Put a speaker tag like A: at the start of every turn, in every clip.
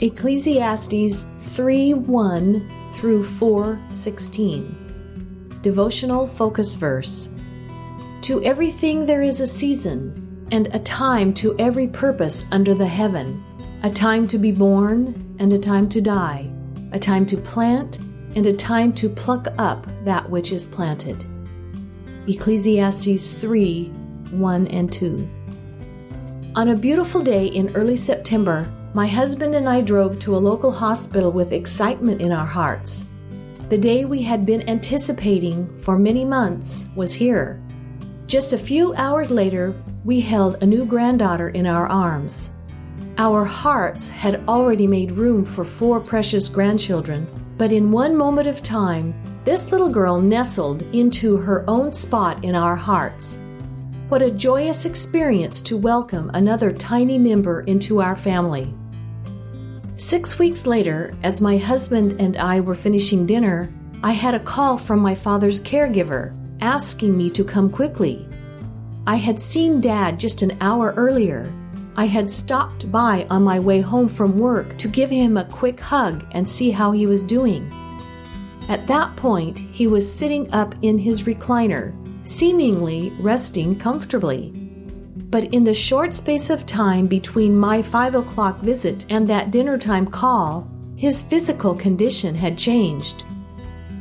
A: Ecclesiastes 3 1 through 4 16. Devotional Focus Verse To everything there is a season, and a time to every purpose under the heaven, a time to be born, and a time to die, a time to plant, and a time to pluck up that which is planted. Ecclesiastes 3 1 and 2. On a beautiful day in early September, my husband and I drove to a local hospital with excitement in our hearts. The day we had been anticipating for many months was here. Just a few hours later, we held a new granddaughter in our arms. Our hearts had already made room for four precious grandchildren, but in one moment of time, this little girl nestled into her own spot in our hearts. What a joyous experience to welcome another tiny member into our family. Six weeks later, as my husband and I were finishing dinner, I had a call from my father's caregiver asking me to come quickly. I had seen Dad just an hour earlier. I had stopped by on my way home from work to give him a quick hug and see how he was doing. At that point, he was sitting up in his recliner, seemingly resting comfortably. But in the short space of time between my 5 o'clock visit and that dinner time call, his physical condition had changed.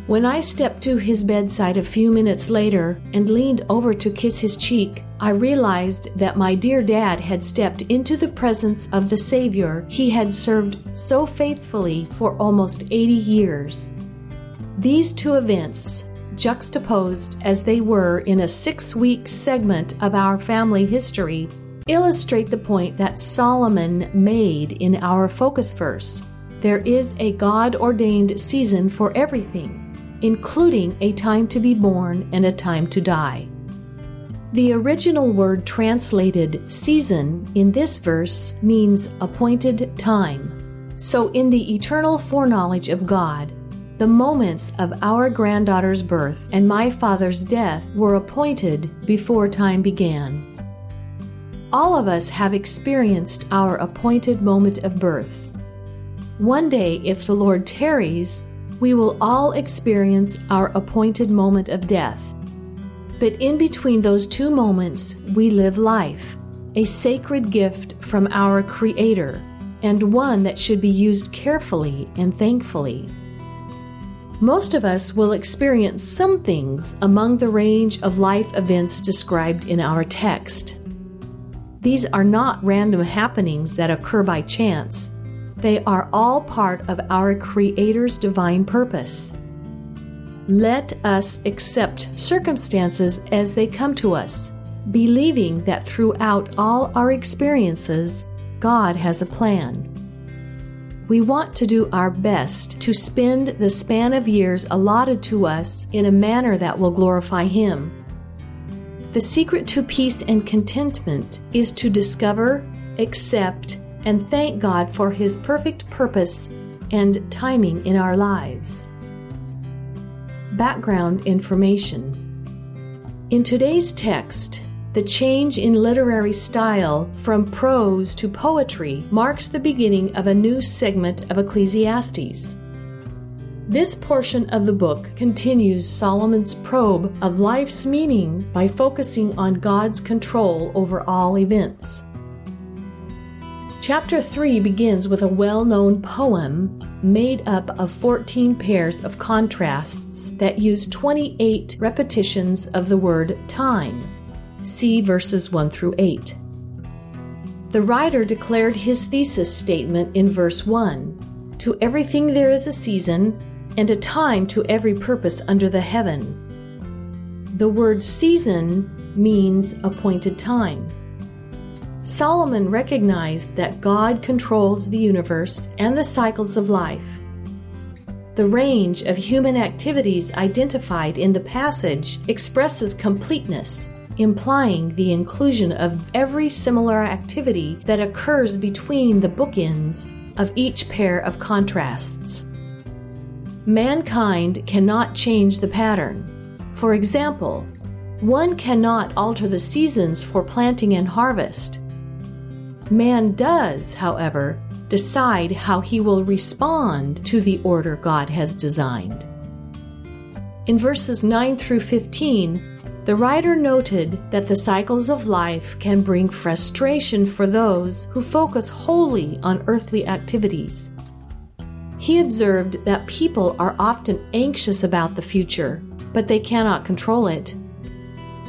A: When I stepped to his bedside a few minutes later and leaned over to kiss his cheek, I realized that my dear dad had stepped into the presence of the Savior he had served so faithfully for almost 80 years. These two events, juxtaposed as they were in a six week segment of our family history, illustrate the point that Solomon made in our focus verse. There is a God ordained season for everything, including a time to be born and a time to die. The original word translated season in this verse means appointed time. So, in the eternal foreknowledge of God, the moments of our granddaughter's birth and my father's death were appointed before time began. All of us have experienced our appointed moment of birth. One day, if the Lord tarries, we will all experience our appointed moment of death. But in between those two moments, we live life, a sacred gift from our Creator, and one that should be used carefully and thankfully. Most of us will experience some things among the range of life events described in our text. These are not random happenings that occur by chance, they are all part of our Creator's divine purpose. Let us accept circumstances as they come to us, believing that throughout all our experiences, God has a plan. We want to do our best to spend the span of years allotted to us in a manner that will glorify Him. The secret to peace and contentment is to discover, accept, and thank God for His perfect purpose and timing in our lives. Background information In today's text, the change in literary style from prose to poetry marks the beginning of a new segment of Ecclesiastes. This portion of the book continues Solomon's probe of life's meaning by focusing on God's control over all events. Chapter 3 begins with a well known poem made up of 14 pairs of contrasts that use 28 repetitions of the word time. See verses 1 through 8. The writer declared his thesis statement in verse 1 To everything there is a season, and a time to every purpose under the heaven. The word season means appointed time. Solomon recognized that God controls the universe and the cycles of life. The range of human activities identified in the passage expresses completeness implying the inclusion of every similar activity that occurs between the bookends of each pair of contrasts. Mankind cannot change the pattern. For example, one cannot alter the seasons for planting and harvest. Man does, however, decide how he will respond to the order God has designed. In verses 9 through 15, the writer noted that the cycles of life can bring frustration for those who focus wholly on earthly activities. He observed that people are often anxious about the future, but they cannot control it.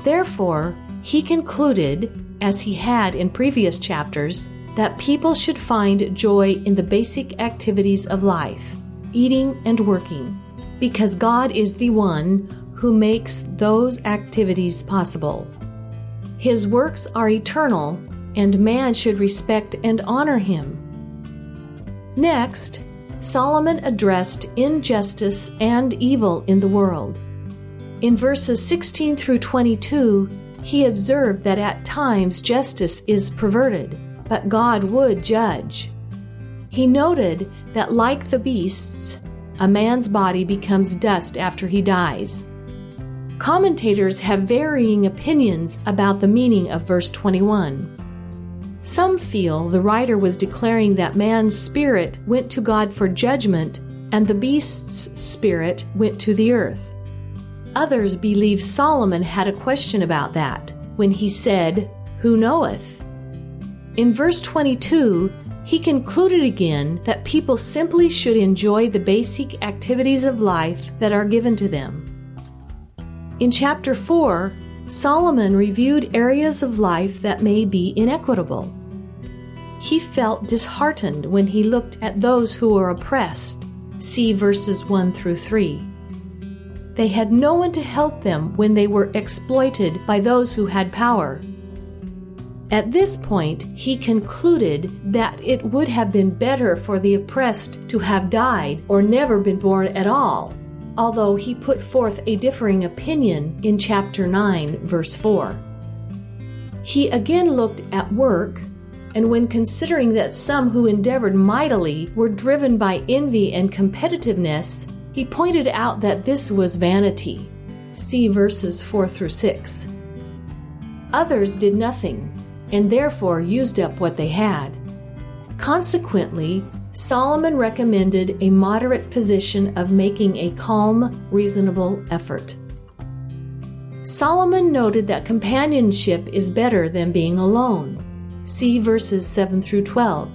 A: Therefore, he concluded, as he had in previous chapters, that people should find joy in the basic activities of life, eating and working, because God is the one who makes those activities possible. His works are eternal, and man should respect and honor him. Next, Solomon addressed injustice and evil in the world. In verses 16 through 22, he observed that at times justice is perverted, but God would judge. He noted that, like the beasts, a man's body becomes dust after he dies. Commentators have varying opinions about the meaning of verse 21. Some feel the writer was declaring that man's spirit went to God for judgment and the beast's spirit went to the earth. Others believe Solomon had a question about that when he said, Who knoweth? In verse 22, he concluded again that people simply should enjoy the basic activities of life that are given to them. In chapter 4, Solomon reviewed areas of life that may be inequitable. He felt disheartened when he looked at those who were oppressed. See verses 1 through 3. They had no one to help them when they were exploited by those who had power. At this point, he concluded that it would have been better for the oppressed to have died or never been born at all, although he put forth a differing opinion in chapter 9, verse 4. He again looked at work, and when considering that some who endeavored mightily were driven by envy and competitiveness, he pointed out that this was vanity. See verses 4 through 6. Others did nothing, and therefore used up what they had. Consequently, Solomon recommended a moderate position of making a calm, reasonable effort. Solomon noted that companionship is better than being alone. See verses 7 through 12.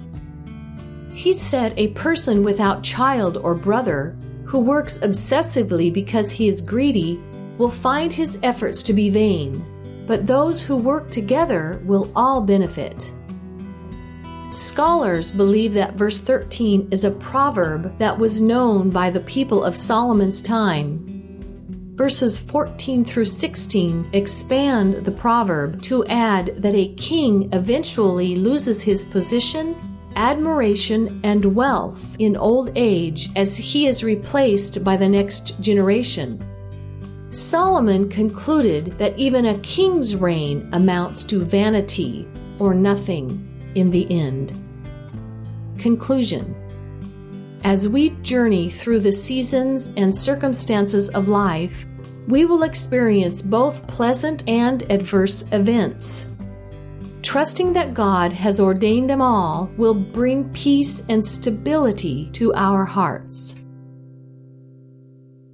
A: He said a person without child or brother who works obsessively because he is greedy will find his efforts to be vain, but those who work together will all benefit. Scholars believe that verse 13 is a proverb that was known by the people of Solomon's time. Verses 14 through 16 expand the proverb to add that a king eventually loses his position, admiration, and wealth in old age as he is replaced by the next generation. Solomon concluded that even a king's reign amounts to vanity or nothing in the end. Conclusion As we journey through the seasons and circumstances of life, we will experience both pleasant and adverse events. Trusting that God has ordained them all will bring peace and stability to our hearts.